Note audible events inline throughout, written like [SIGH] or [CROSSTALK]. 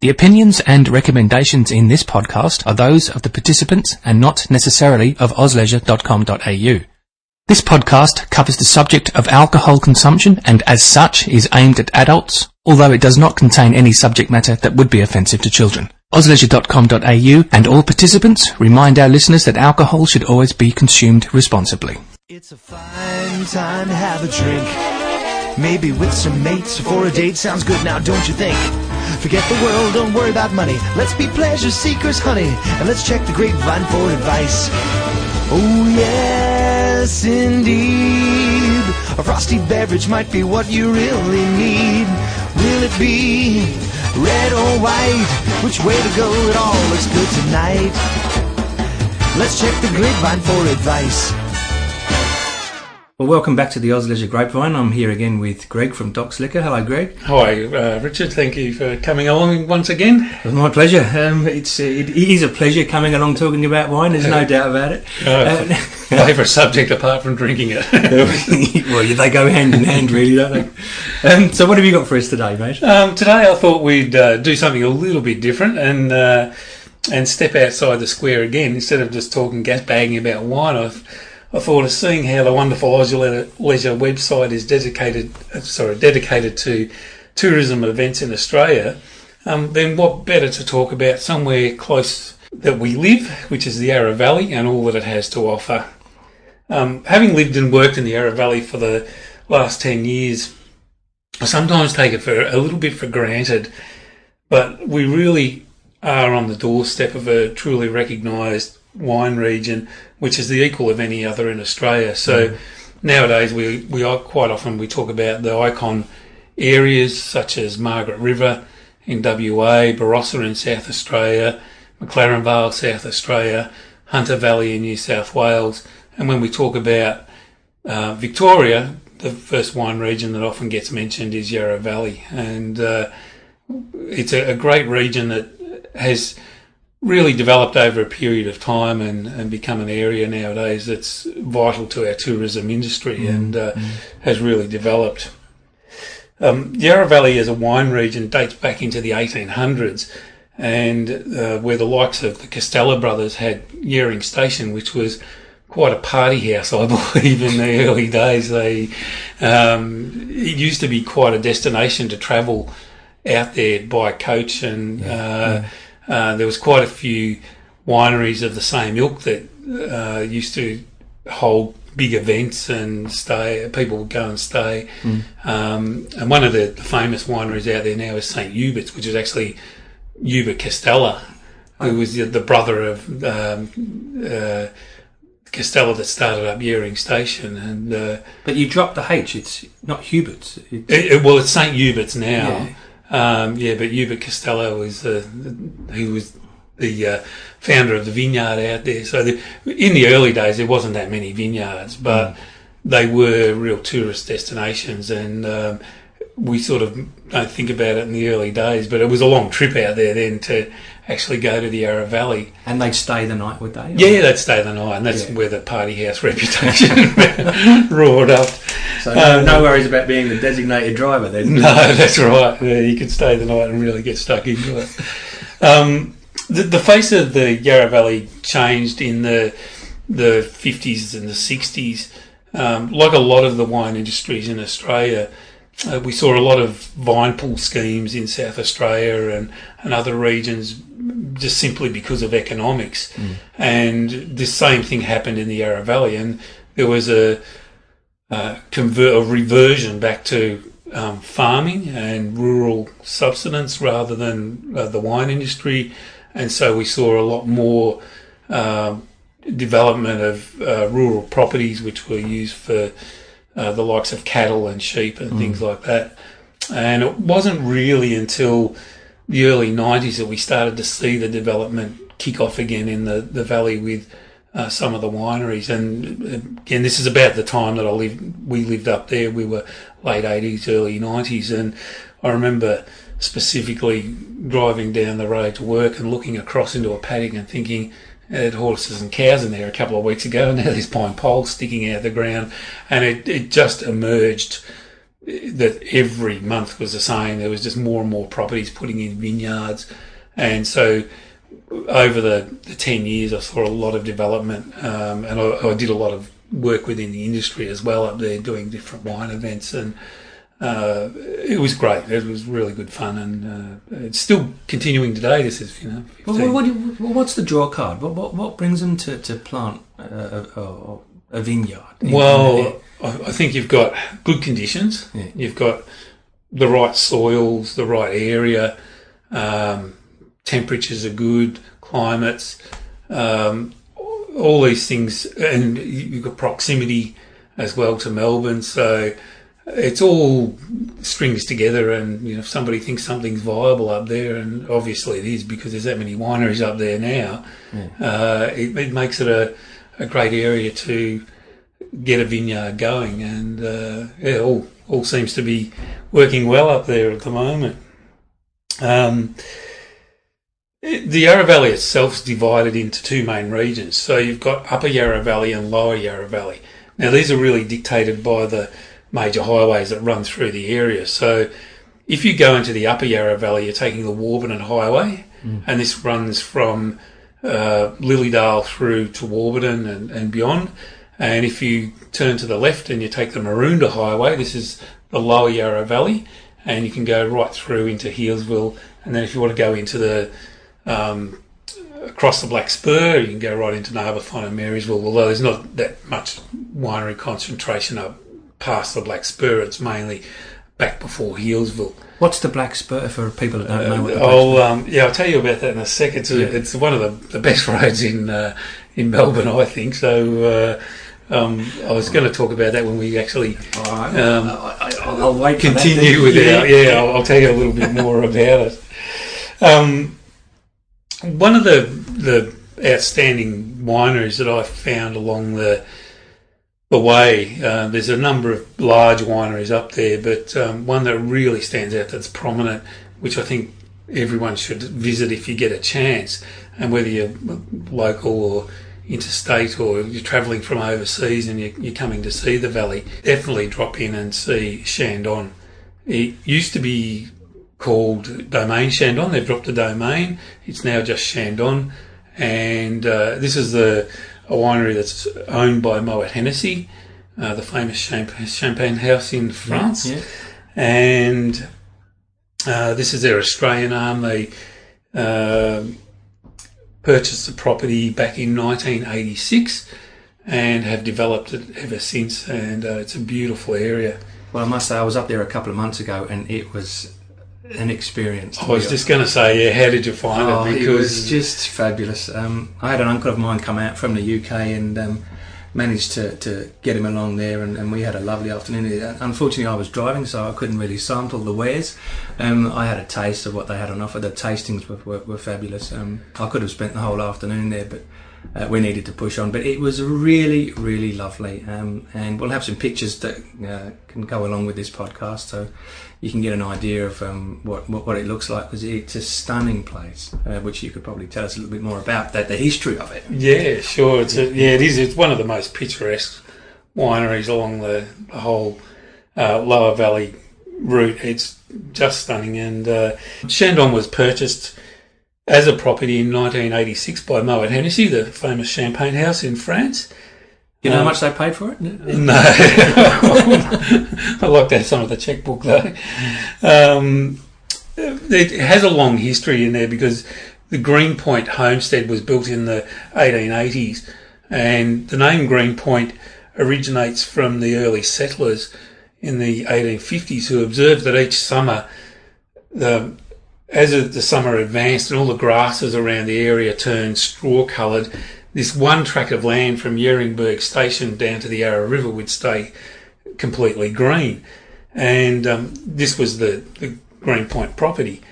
The opinions and recommendations in this podcast are those of the participants and not necessarily of ozleisure.com.au. This podcast covers the subject of alcohol consumption and as such is aimed at adults, although it does not contain any subject matter that would be offensive to children. ozleisure.com.au and all participants remind our listeners that alcohol should always be consumed responsibly. It's a fine time to have a drink. Maybe with some mates for a date sounds good now, don't you think? Forget the world, don't worry about money. Let's be pleasure seekers, honey, and let's check the grapevine for advice. Oh, yes, indeed. A frosty beverage might be what you really need. Will it be red or white? Which way to go? It all looks good tonight. Let's check the grapevine for advice. Well, welcome back to the Oz Leisure Grapevine. I'm here again with Greg from Doc's Liquor. Hello, Greg. Hi, uh, Richard. Thank you for coming along once again. It's my pleasure. Um, it's uh, it is a pleasure coming along talking about wine. There's no doubt about it. Uh, [LAUGHS] favourite subject apart from drinking it. [LAUGHS] well, they go hand in hand, really, don't they? Um, so, what have you got for us today, mate? Um, today, I thought we'd uh, do something a little bit different and uh, and step outside the square again. Instead of just talking gas bagging about wine, I've I thought of seeing how the wonderful Oz Leisure website is dedicated, uh, sorry, dedicated to tourism events in Australia, um, then what better to talk about somewhere close that we live, which is the Yarra Valley and all that it has to offer. Um, having lived and worked in the Yarra Valley for the last 10 years, I sometimes take it for a little bit for granted, but we really are on the doorstep of a truly recognised wine region, which is the equal of any other in Australia. So mm. nowadays we we are quite often we talk about the icon areas such as Margaret River in WA, Barossa in South Australia, McLaren Vale, South Australia, Hunter Valley in New South Wales, and when we talk about uh, Victoria, the first wine region that often gets mentioned is Yarra Valley, and uh, it's a, a great region that has really developed over a period of time and, and become an area nowadays that's vital to our tourism industry mm. and uh, mm. has really developed. Um, Yarra Valley as a wine region dates back into the 1800s and uh, where the likes of the Costello brothers had Yering Station, which was quite a party house, I [LAUGHS] believe, in the early days. They um, it used to be quite a destination to travel out there by coach and yeah, uh, yeah uh, there was quite a few wineries of the same ilk that uh, used to hold big events and stay. People would go and stay. Mm. Um, and one of the, the, famous wineries out there now is St Hubert's, which is actually Hubert Costello, who was the, the brother of um, uh, Costello that started up Yering Station. And uh, but you dropped the H. It's not Hubert's. It's, it, it, well, it's St Hubert's now. Yeah. Um, yeah, but Hubert Costello was uh, he was the uh, founder of the vineyard out there. So the, in the early days, there wasn't that many vineyards, but mm. they were real tourist destinations, and um, we sort of don't think about it in the early days. But it was a long trip out there then to actually go to the Yarra Valley. And they'd stay the night, would they? Yeah, they'd stay the night, and that's yeah. where the party house [LAUGHS] reputation [LAUGHS] roared up. So no, um, no, worries about being the designated driver then. [LAUGHS] No, that's right. Yeah, you could stay the night and really get stuck into it. Um, the, the face of the Yarra Valley changed in the the 50s and the 60s. Um, like a lot of the wine industries in Australia, uh, we saw a lot of vine pull schemes in South Australia and, and other regions just simply because of economics. Mm. And the same thing happened in the Yarra Valley, and there was a, a convert a reversion back to um, farming and rural subsistence rather than uh, the wine industry, and so we saw a lot more uh, development of uh, rural properties which were used for uh, the likes of cattle and sheep and mm. things like that. And it wasn't really until the early 90s that we started to see the development kick off again in the, the valley with uh, some of the wineries. And again, this is about the time that I lived, we lived up there. We were late 80s, early 90s. And I remember specifically driving down the road to work and looking across into a paddock and thinking, had horses and cows in there a couple of weeks ago, and now there's pine poles sticking out of the ground, and it, it just emerged that every month was the same. There was just more and more properties putting in vineyards, and so over the, the ten years, I saw a lot of development, um, and I, I did a lot of work within the industry as well up there, doing different wine events and. Uh, it was great. It was really good fun, and uh, it's still continuing today. This is, you know, Well, what, what, what's the draw card? What, what, what brings them to, to plant a, a, a vineyard? in- in Well, I, I think you've got good conditions. Yeah. You've got the right soils, the right area. Um, temperatures are good, climates, um, all these things, and you've got proximity as well to Melbourne. So it's all strings together. And you know, if somebody thinks something's viable up there, and obviously it is because there's that many wineries up there now, uh, it, it makes it a, a great area to get a vineyard going, and uh, yeah, all all seems to be working well up there at the moment. Um, the Yarra Valley itself is divided into two main regions. So you've got Upper Yarra Valley and Lower Yarra Valley. Now these are really dictated by the major highways that run through the area. So if you go into the Upper Yarra Valley, you're taking the Warburton Highway, and this runs from uh, Lilydale through to Warburton and, and beyond. And if you turn to the left and you take the Maroondah Highway, this is the Lower Yarra Valley, and you can go right through into Healesville. And then if you want to go into the um, across the Black Spur, you can go right into Narbethong and Marysville. Although there's not that much winery concentration up past the Black Spur, it's mainly back before Healesville. What's the Black Spur for people that don't know what Oh, um, yeah, I'll tell you about that in a second. It's, Yeah. it's one of the, the best [LAUGHS] roads in uh, in Melbourne, I think. So uh, um, I was going to talk about that when we actually All right. um, I, I, will wait for that continue with our yeah. I'll, I'll tell you a little bit more [LAUGHS] about it. Um, one of the the outstanding wineries that I found along the the way, uh, there's a number of large wineries up there, but um, one that really stands out that's prominent, which I think everyone should visit if you get a chance, and whether you're local or interstate or you're travelling from overseas and you're, you're coming to see the valley, definitely drop in and see Chandon. It used to be called Domain Chandon. They've dropped the domain. It's now just Chandon, and uh, this is the a winery that's owned by Moet Hennessy, uh, the famous champagne house in France Yeah. and uh, this is their Australian arm. They um purchased the property back in 1986 and have developed it ever since. And uh, it's a beautiful area. Well, I must say, I was up there a couple of months ago, and it was an experience. I was just going to say, yeah, how did you find Oh, it? it Because was just fabulous. Um, I had an uncle of mine come out from the UK and um, managed to, to get him along there, and, and we had a lovely afternoon. Uh, Unfortunately, I was driving, so I couldn't really sample the wares. Um, I had a taste of what they had on offer. The tastings were, were, were fabulous. Um, I could have spent the whole afternoon there, but uh, we needed to push on. But it was really, really lovely. Um, and we'll have some pictures that uh, can go along with this podcast, so you can get an idea of um, what, what what it looks like because it's a stunning place, uh, which you could probably tell us a little bit more about that, the history of it. yeah, sure, it's a, yeah, it is. It's one of the most picturesque wineries along the, the whole uh, Lower Valley route. It's just stunning. And uh, Chandon was purchased as a property in 1986 by Moet Hennessy, the famous champagne house in France. You know how Um, much they paid for it? No, [LAUGHS] I like that some of the checkbook though. Um, it has a long history in there because the Greenpoint homestead was built in the 1880s, and the name Greenpoint originates from the early settlers in the 1850s who observed that each summer the as the summer advanced and all the grasses around the area turned straw coloured, this one tract of land from Yeringberg Station down to the Yarra River would stay completely green. And um, this was the, the Greenpoint property.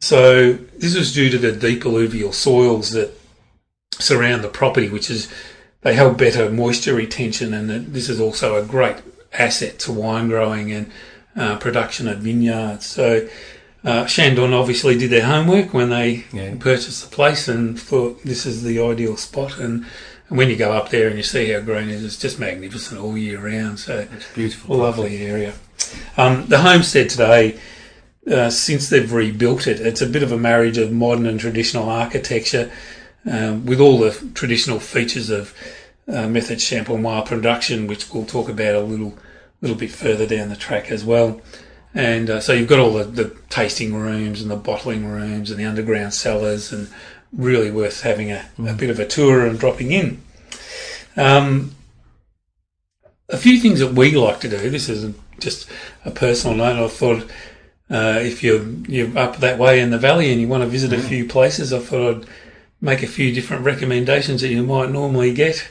So this was due to the deep alluvial soils that surround the property, which is they have better moisture retention, and this is also a great asset to wine growing and uh, production at vineyards. So uh, Chandon obviously did their homework when they Yeah. purchased the place and thought this is the ideal spot. And, and when you go up there and you see how green it is, it's just magnificent all year round. So It's beautiful. lovely area. Um, the homestead today, uh, since they've rebuilt it, it's a bit of a marriage of modern and traditional architecture um, with all the traditional features of uh, method Champenois production, which we'll talk about a little little bit further down the track as well. And uh, so you've got all the, the tasting rooms and the bottling rooms and the underground cellars, and really worth having a, a bit of a tour and dropping in. Um, a few things that we like to do. This is just a personal note. I thought uh, if you're you're up that way in the valley and you want to visit a few places, I thought I'd make a few different recommendations that you might normally get.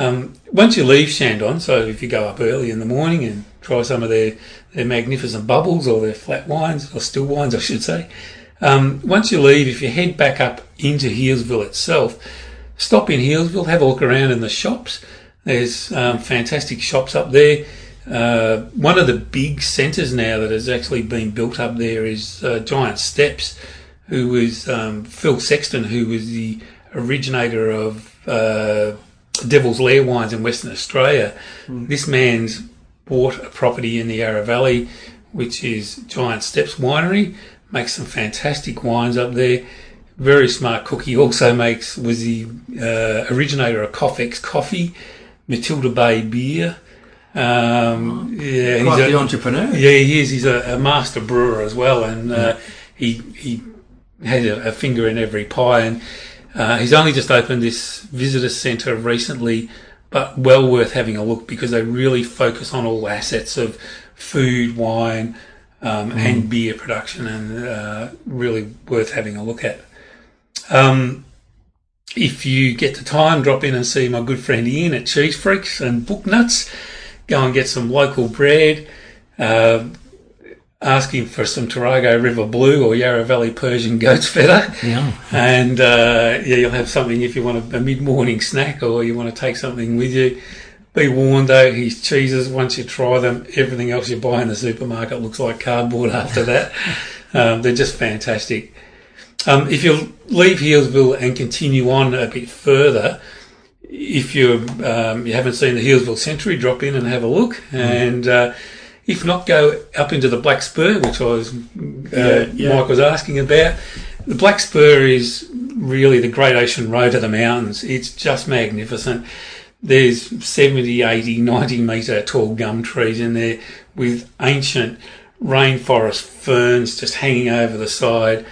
Um, once you leave Chandon, so if you go up early in the morning and try some of their, their magnificent bubbles or their flat wines, or still wines, I should say, um, once you leave, if you head back up into Healesville itself, stop in Healesville, have a look around in the shops. There's um, fantastic shops up there. Uh, one of the big centres now that has actually been built up there is uh, Giant Steps, who was um, Phil Sexton, who was the originator of uh, Devil's Lair wines in Western Australia. This man's bought a property in the Yarra Valley, which is Giant Steps Winery, makes some fantastic wines up there. Very smart cook. He also makes was the uh, originator of Coffex Coffee, Matilda Bay Beer. Um, yeah, Quite he's a- entrepreneur. yeah, he is. He's a, a master brewer as well, and uh, he he has a, a finger in every pie. And uh, he's only just opened this visitor centre recently, but well worth having a look because they really focus on all assets of food, wine, um, and beer production, and uh, really worth having a look at. Um, if you get the time, drop in and see my good friend Ian at Cheese Freaks and Book Nuts. Go and get some local bread. Uh, ask him for some Tarago River Blue or Yarra Valley Persian goat's feta. Yeah. And uh, yeah, you'll have something if you want a, a mid-morning snack or you want to take something with you. Be warned though, his cheeses, once you try them, everything else you buy in the supermarket looks like cardboard [LAUGHS] after that. um, they're just fantastic. Um, if you leave Healesville and continue on a bit further, if you um, you haven't seen the Healesville Sanctuary, drop in and have a look. And uh, if not, go up into the Black Spur, which I was uh, Yeah. Mike was asking about. The Black Spur is really the Great Ocean Road of the mountains. It's just magnificent. There's 70, 80, 90 metre tall gum trees in there with ancient rainforest ferns just hanging over the side.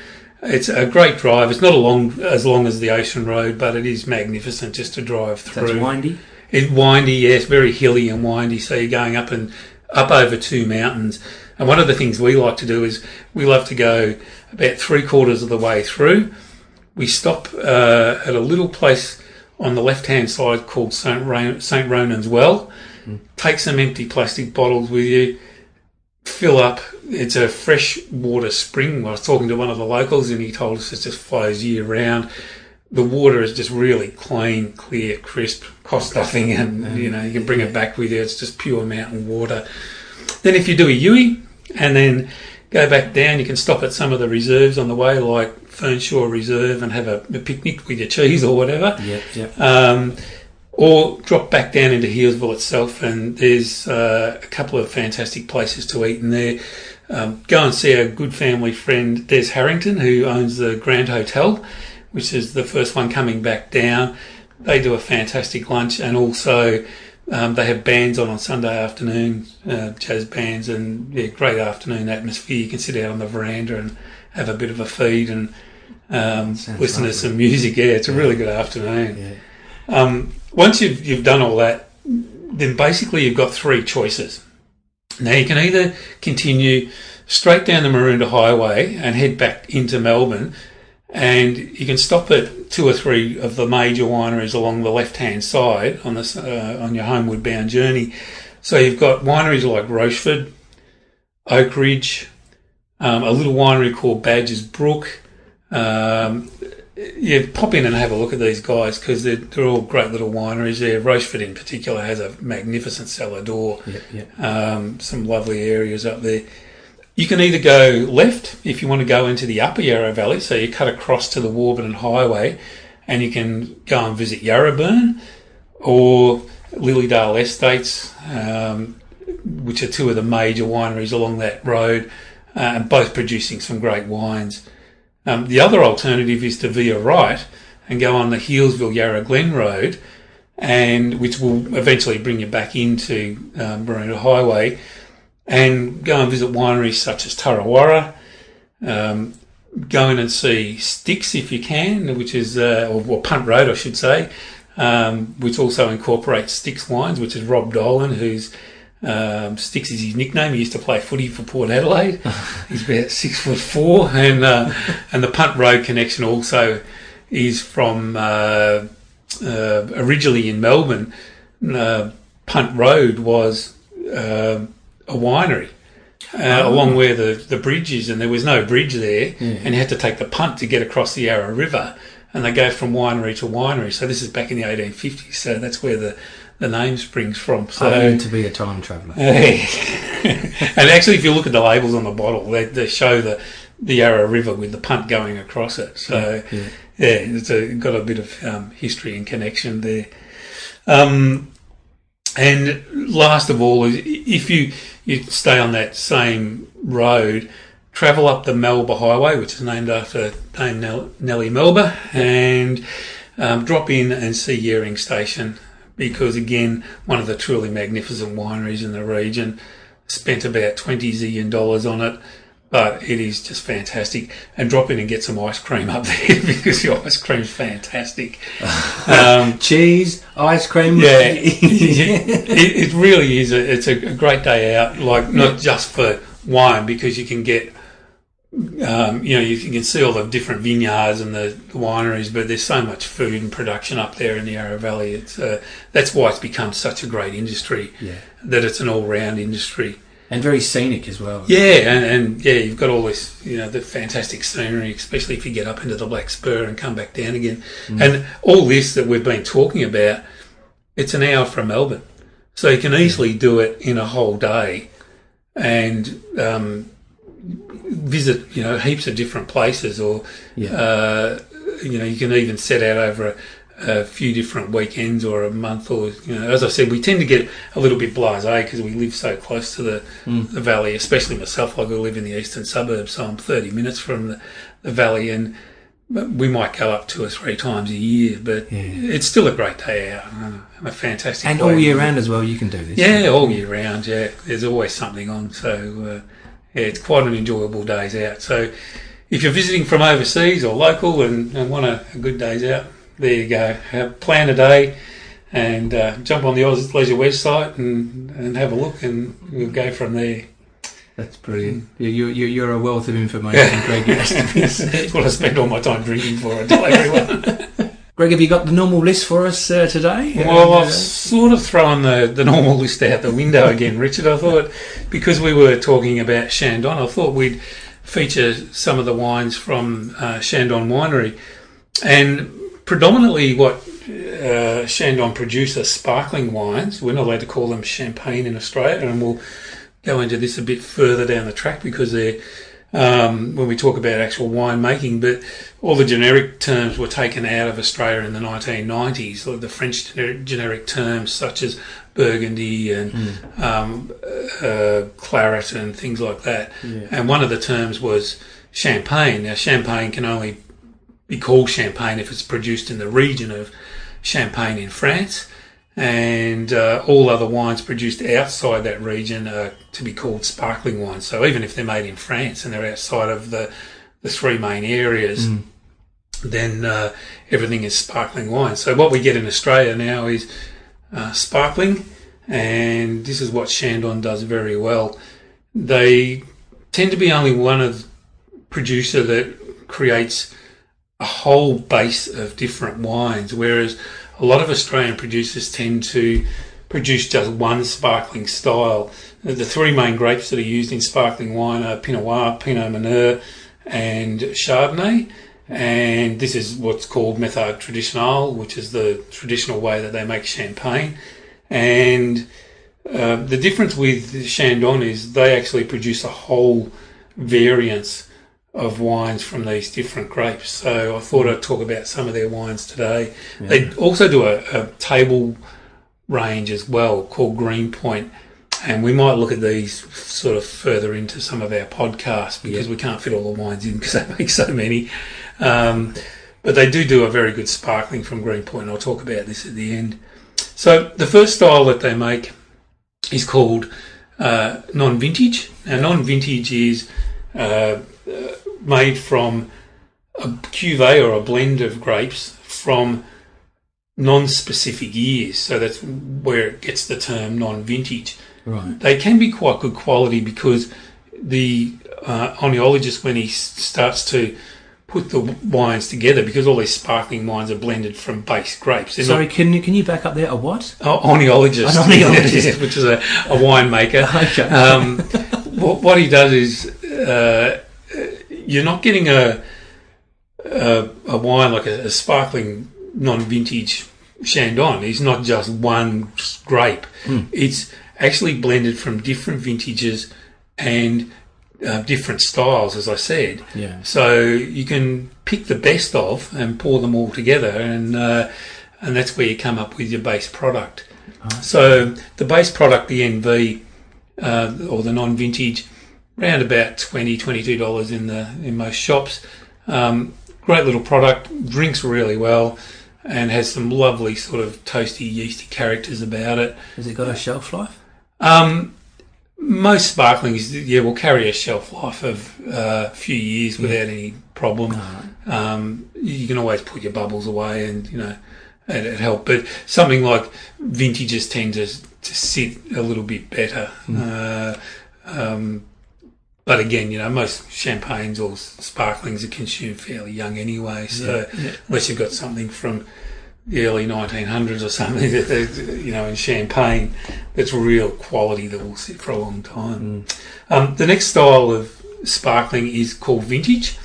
It's a great drive. It's not a long, as long as the ocean road, but it is magnificent just to drive through. That's windy. It's windy, yes, very hilly and windy. So you're going up and up over two mountains. And one of the things we like to do is we love to go about three quarters of the way through. We stop uh, at a little place on the left hand side called St. Ron- St. Ronan's Well. Take some empty plastic bottles with you. Fill up. It's a fresh water spring. I was talking to one of the locals and he told us it just flows year round the water is just really clean, clear, crisp, cost nothing, and you know you can bring it back with you. It's just pure mountain water. Then if you do a Yui and then go back down, you can stop at some of the reserves on the way, like Fernshaw Reserve, and have a, a picnic with your cheese or whatever. Yep, yep. Um, or drop back down into Healesville itself, and there's uh, a couple of fantastic places to eat in there. Um, go and see our good family friend Des Harrington, who owns the Grand Hotel, which is the first one coming back down. They do a fantastic lunch, and also um, they have bands on on Sunday afternoon, uh, jazz bands, and yeah, great afternoon atmosphere. You can sit out on the veranda and have a bit of a feed and um, listen to some music. Yeah, it's a really good afternoon. Yeah. Um, once you've, you've done all that, then basically you've got three choices. Now you can either continue straight down the Maroondah Highway and head back into Melbourne, and you can stop at two or three of the major wineries along the left-hand side on this uh, on your homeward bound journey. So you've got wineries like Rochford, Oak Ridge, um, a little winery called Badger's Brook. Um, yeah, pop in and have a look at these guys because they're, they're all great little wineries there. Rochford in particular has a magnificent cellar door, Yep, yep. um, some lovely areas up there. You can either go left if you want to go into the upper Yarra Valley, so you cut across to the Warburton Highway and you can go and visit Yarraburn or Lilydale Estates. Um, which are two of the major wineries along that road, uh, and both producing some great wines. Um, the other alternative is to veer right and go on the Healesville Yarra Glen Road, and which will eventually bring you back into um, Maroondah Highway, and go and visit wineries such as TarraWarra. Um, go in and see Sticks if you can, which is uh, or, or Punt Road, I should say, um, which also incorporates Sticks wines, which is Rob Dolan, who's um, Sticks is his nickname. He used to play footy for Port Adelaide. [LAUGHS] He's about six foot four, and uh, and the Punt Road connection also is from uh, uh, originally in Melbourne. Uh, Punt Road was uh, a winery. Uh, along where the, the bridge is, and there was no bridge there, and you had to take the punt to get across the Yarra River, and they go from winery to winery. So this is back in the 1850s, so that's where the, the name springs from. So I to be a time traveller. [LAUGHS] and actually, if you look at the labels on the bottle, they, they show the, the Yarra River with the punt going across it. So, Yeah. yeah, it's a, got a bit of um, history and connection there. Um, and last of all, if you, you stay on that same road, travel up the Melba Highway, which is named after Dame Nell- Nellie Melba, and um, drop in and see Yering Station because, again, one of the truly magnificent wineries in the region. Spent about 20 zillion dollars on it, but it is just fantastic. And drop in and get some ice cream up [LAUGHS] there because the ice cream's fantastic. [LAUGHS] Um, Cheese, ice cream. yeah, [LAUGHS] it, it really is. A, it's a great day out. Like not just for wine, because you can get, um, you know, you can see all the different vineyards and the wineries, but there's so much food and production up there in the Yarra Valley. It's uh, that's why it's become such a great industry. Yeah. That it's an all-round industry. And very scenic as well. Yeah, and, and yeah, you've got all this, you know, the fantastic scenery, especially if you get up into the Black Spur and come back down again. And all this that we've been talking about, it's an hour from Melbourne. So you can easily do it in a whole day and um, visit, you know, heaps of different places or, Yeah. uh, you know, you can even set out over a, a few different weekends or a month or, you know, as I said, we tend to get a little bit blasé because we live so close to the, the valley, especially myself. Like I live in the eastern suburbs, so I'm 30 minutes from the, the valley and we might go up two or three times a year, but it's still a great day out and a fantastic And all year round as well, you can do this. Yeah, all year round. Yeah, there's always something on. So uh, yeah, it's quite an enjoyable days out. So if you're visiting from overseas or local and, and want a, a good days out, there you go. Have, plan a day and uh, jump on the Oz Leisure website and, and have a look, and we'll go from there. That's brilliant. You, you, you- you're a wealth of information, [LAUGHS] Greg. That's what I spend all my time drinking for. I tell everyone. [LAUGHS] Greg, have you got the normal list for us uh, today? Well, Uh, I've sort of thrown the, the normal list out the window again, [LAUGHS] Richard. I thought, because we were talking about Chandon, I thought we'd feature some of the wines from uh, Chandon Winery. And predominantly what uh, Chandon produce are sparkling wines. We're not allowed to call them champagne in Australia, and we'll go into this a bit further down the track because they're um, when we talk about actual wine making, but all the generic terms were taken out of Australia in the 1990s, like the French generic, generic terms such as Burgundy and um, uh, Claret and things like that. And one of the terms was Champagne. Now, Champagne can only be called Champagne if it's produced in the region of Champagne in France. And uh, all other wines produced outside that region are to be called sparkling wines. So even if they're made in France and they're outside of the, the three main areas, then uh, everything is sparkling wine. So what we get in Australia now is uh, sparkling, and this is what Chandon does very well. They tend to be only one of producer that creates a whole base of different wines, whereas a lot of Australian producers tend to produce just one sparkling style. The three main grapes that are used in sparkling wine are Pinot Noir, Pinot Meunier, and Chardonnay. And this is what's called Méthode Traditionnelle, which is the traditional way that they make champagne. And uh, the difference with Chandon is they actually produce a whole variance of wines from these different grapes. So I thought I'd talk about some of their wines today. They also do a, a table range as well called Greenpoint, and we might look at these sort of further into some of our podcasts because Yeah. we can't fit all the wines in because [LAUGHS] they make so many. Um, but they do do a very good sparkling from Greenpoint. and I'll talk about this at the end. So the first style that they make is called uh, non-vintage. Now non-vintage is uh, uh, made from a cuvee or a blend of grapes from non-specific years. So that's where it gets the term non-vintage. Right. They can be quite good quality because the uh, oenologist, when he starts to put the wines together, because all these sparkling wines are blended from base grapes. They're Sorry, can you can you back up there? A what? not, oh, oenologist, An [LAUGHS] which is a, a winemaker. [LAUGHS] Okay. Um, what, what he does is uh, you're not getting a a, a wine like a, a sparkling non-vintage Chandon. It's not just one grape. It's actually blended from different vintages and uh, different styles, as I said. Yeah. So you can pick the best of and pour them all together, and uh, and that's where you come up with your base product. So the base product, the NV uh, or the non-vintage, around about 20 dollars in the in most shops. Um, great little product, drinks really well, and has some lovely sort of toasty, yeasty characters about it. Has it got a shelf life? Um, most sparklings, yeah, will carry a shelf life of uh, a few years without any problem. Um, you can always put your bubbles away, and you know, and it help. But something like vintages tend to to sit a little bit better. Uh, um, but again, you know, most champagnes or sparklings are consumed fairly young anyway. So unless you've got something from the early 1900s or something, that, you know, in champagne, that's real quality that will sit for a long time. Um, the next style of sparkling is called vintage,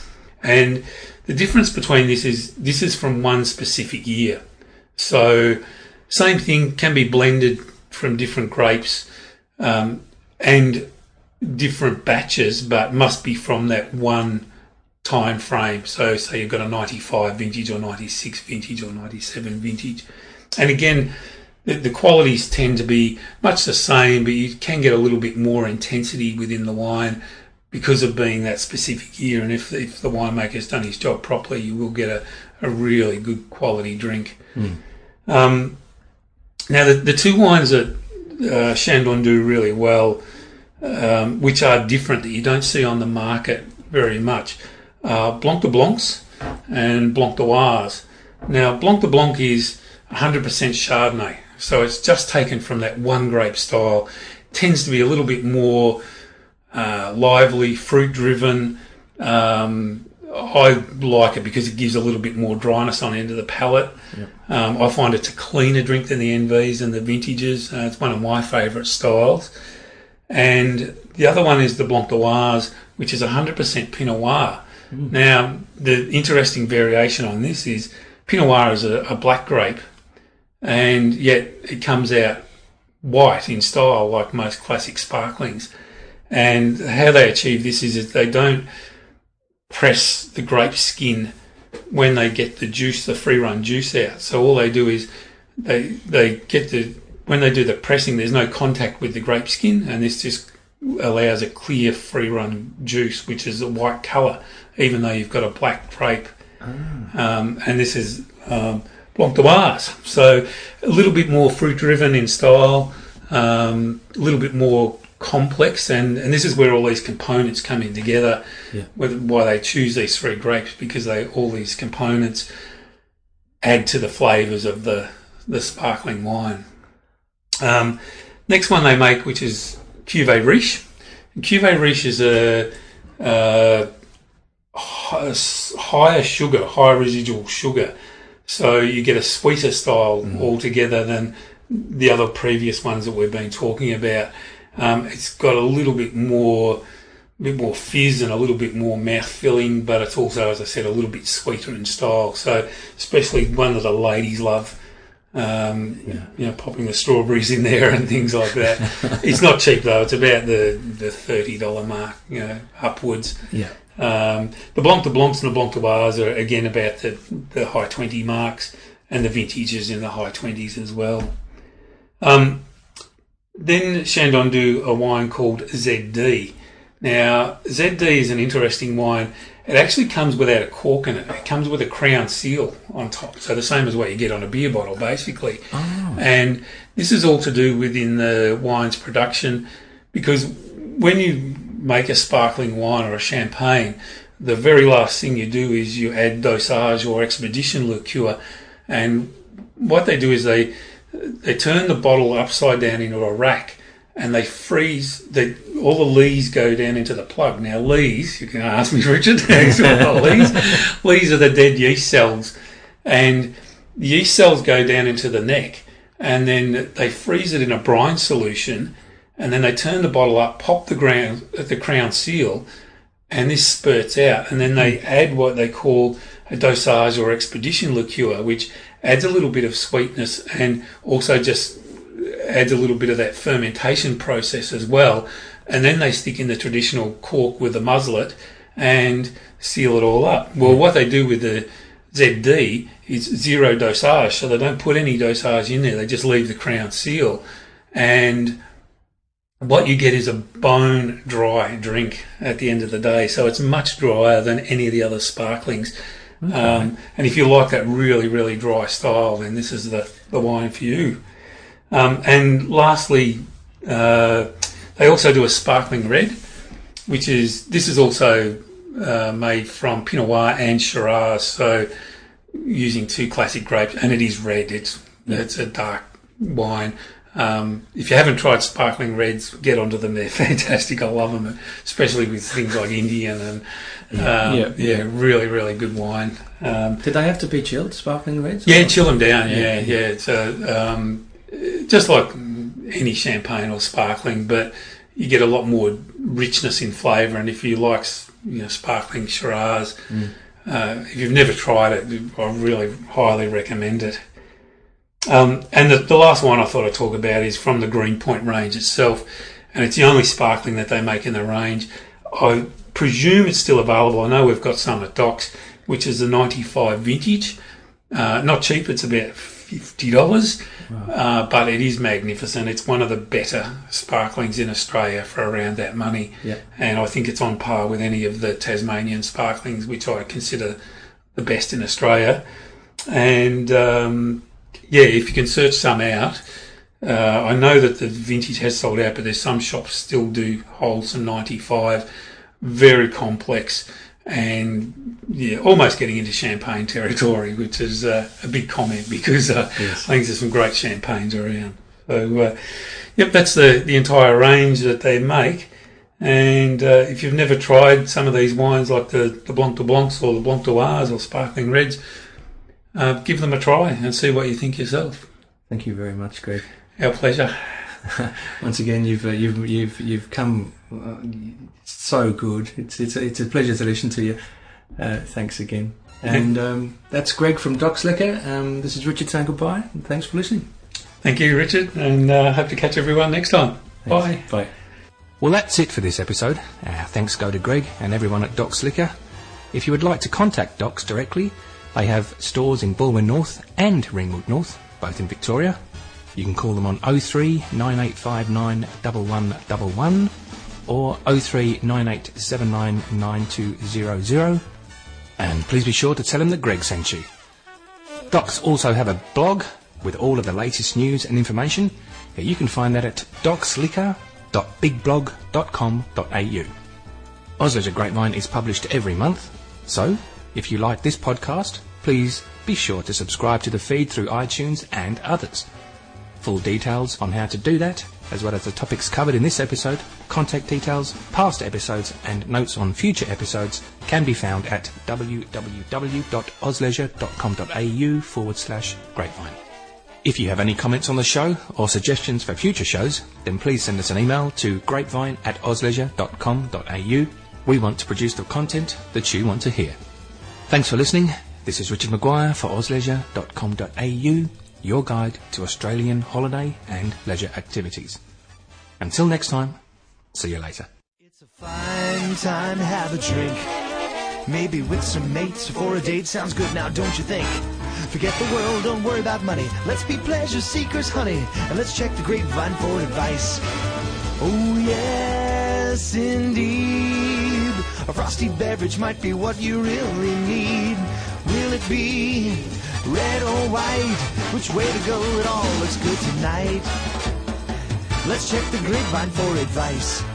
and the difference between this is this is from one specific year. So, same thing can be blended from different grapes um, and different batches, but must be from that one time frame. So, say you've got a 95 vintage or 96 vintage or 97 vintage. And again, the, the qualities tend to be much the same, but you can get a little bit more intensity within the wine because of being that specific year. And if, if the winemaker's done his job properly, you will get a, a really good quality drink. Um, now, the, the two wines that uh, Chandon do really well, um, which are different that you don't see on the market very much, Blanc de Blancs and Blanc de Noirs. Now, Blanc de Blanc is 100% Chardonnay, so it's just taken from that one grape style. Tends to be a little bit more uh, lively, fruit driven. Um, I like it because it gives a little bit more dryness on the end of the palate. Um, I find it's a cleaner drink than the NVs and the vintages. Uh, it's one of my favourite styles. And the other one is the Blanc de Noirs, which is 100% Pinot Noir. Hmm. Now, the interesting variation on this is Pinot Noir is a, a black grape, and yet it comes out white in style, like most classic sparklings. And how they achieve this is that they don't press the grape skin when they get the juice, the free run juice out. So all they do is they they get the when they do the pressing, there's no contact with the grape skin, and this just allows a clear free run juice, which is a white colour, even though you've got a black grape. Um, and this is um, Blanc de Noirs, so a little bit more fruit driven in style, um, a little bit more complex, and, and this is where all these components come in together. Yeah. With, why they choose these three grapes because they all these components add to the flavours of the the sparkling wine. Um, next one they make, which is Cuvée Riche. And Cuvée Riche is a, uh hi- higher sugar, higher residual sugar. So you get a sweeter style altogether than the other previous ones that we've been talking about. Um, it's got a little bit more, bit more fizz and a little bit more mouth filling, but it's also, as I said, a little bit sweeter in style. So especially one that the ladies love. Um, you know, popping the strawberries in there and things like that. [LAUGHS] it's not cheap though. It's about the the thirty dollar mark, you know, upwards. Yeah. Um, the Blanc de Blancs and the Blanc de Noirs are again about the, the high 20 marks, and the vintages in the high 20s as well. Um, Then Chandon do a wine called ZD. Now, ZD is an interesting wine. It actually comes without a cork in it. It comes with a crown seal on top. So the same as what you get on a beer bottle, basically. Oh. And this is all to do within the wine's production because when you make a sparkling wine or a champagne, the very last thing you do is you add dosage or expedition liqueur. And what they do is they they turn the bottle upside down into a rack and they freeze the all the lees go down into the plug. Now lees, you can ask me, Richard, [LAUGHS] lees. lees are the dead yeast cells, and yeast cells go down into the neck, and then they freeze it in a brine solution, and then they turn the bottle up, pop the ground at the crown seal, and this spurts out, and then they add what they call a dosage or expedition liqueur, which adds a little bit of sweetness and also just adds a little bit of that fermentation process as well. And then they stick in the traditional cork with a muselet and seal it all up. Well, what they do with the ZD is zero dosage, so they don't put any dosage in there. They just leave the crown seal, and what you get is a bone dry drink at the end of the day. So it's much drier than any of the other sparklings. Um, and if you like that really, really dry style, then this is the, the wine for you. Um, and lastly, uh, they also do a sparkling red, which is this is also uh, made from Pinot Noir and Shiraz, so using two classic grapes, and it is red. It's it's a dark wine. Um, if you haven't tried sparkling reds, get onto them. They're [LAUGHS] fantastic. I love them, especially with things like Indian and um, Yeah. yeah, really, really good wine. Um, Did they have to be chilled, sparkling reds? yeah, chill them down. Yeah. Yeah, yeah. Um, just like any champagne or sparkling, but you get a lot more richness in flavour. And if you like, you know, sparkling Shiraz, uh, if you've never tried it, I really highly recommend it. Um, and the, the last one I thought I'd talk about is from the Greenpoint range itself, and it's the only sparkling that they make in the range. I presume it's still available. I know we've got some at Doc's, which is the 95 vintage. Uh, not cheap, it's about $50, uh, but it is magnificent. It's one of the better sparklings in Australia for around that money. Yeah. And I think it's on par with any of the Tasmanian sparklings, which I consider the best in Australia. And um, yeah, if you can search some out, uh, I know that the vintage has sold out, but there's some shops still do hold some 95, very complex, and yeah, almost getting into champagne territory, which is uh, a big comment because uh, Yes. I think there's some great champagnes around. So, uh, yep, that's the, the entire range that they make. And uh, if you've never tried some of these wines, like the, the Blanc de Blancs or the Blanc de Noirs or Sparkling Reds, uh, give them a try and see what you think yourself. Thank you very much, Greg. Our pleasure. [LAUGHS] Once again, you've uh, you've you've you've come so good. It's it's it's a pleasure to listen to you. Uh, thanks again. [LAUGHS] And um, that's Greg from Doc's Liquor. Um, this is Richard saying goodbye. And thanks for listening. Thank you, Richard, and uh, hope to catch everyone next time. Bye. Thanks. Bye. Well, that's it for this episode. Our thanks go to Greg and everyone at Doc's Liquor. If you would like to contact Doc's directly, they have stores in Balwyn North and Ringwood North, both in Victoria. You can call them on 03 9859 1111 or 0398799200. And please be sure to tell them that Greg sent you. Docs also have a blog with all of the latest news and information. You can find that at docsliquor.bigblog.com.au. Osler's a Grapevine is published every month, so if you like this podcast, please be sure to subscribe to the feed through iTunes and others. Full details on how to do that, as well as the topics covered in this episode, contact details, past episodes, and notes on future episodes can be found at www.ozleisure.com.au forward slash grapevine. If you have any comments on the show or suggestions for future shows, then please send us an email to grapevine at ozleisure.com.au. We want to produce the content that you want to hear. Thanks for listening. This is Richard Maguire for ozleisure.com.au, your guide to Australian holiday and leisure activities. Until next time, see you later. It's a fine time to have a drink. Maybe with some mates for a date sounds good now, don't you think? Forget the world, don't worry about money. Let's be pleasure seekers, honey, and let's check the grapevine for advice. Oh, yes, indeed. A frosty beverage might be what you really need. Will it be red or white? Which way to go? It all looks good tonight. Let's check the grapevine for advice.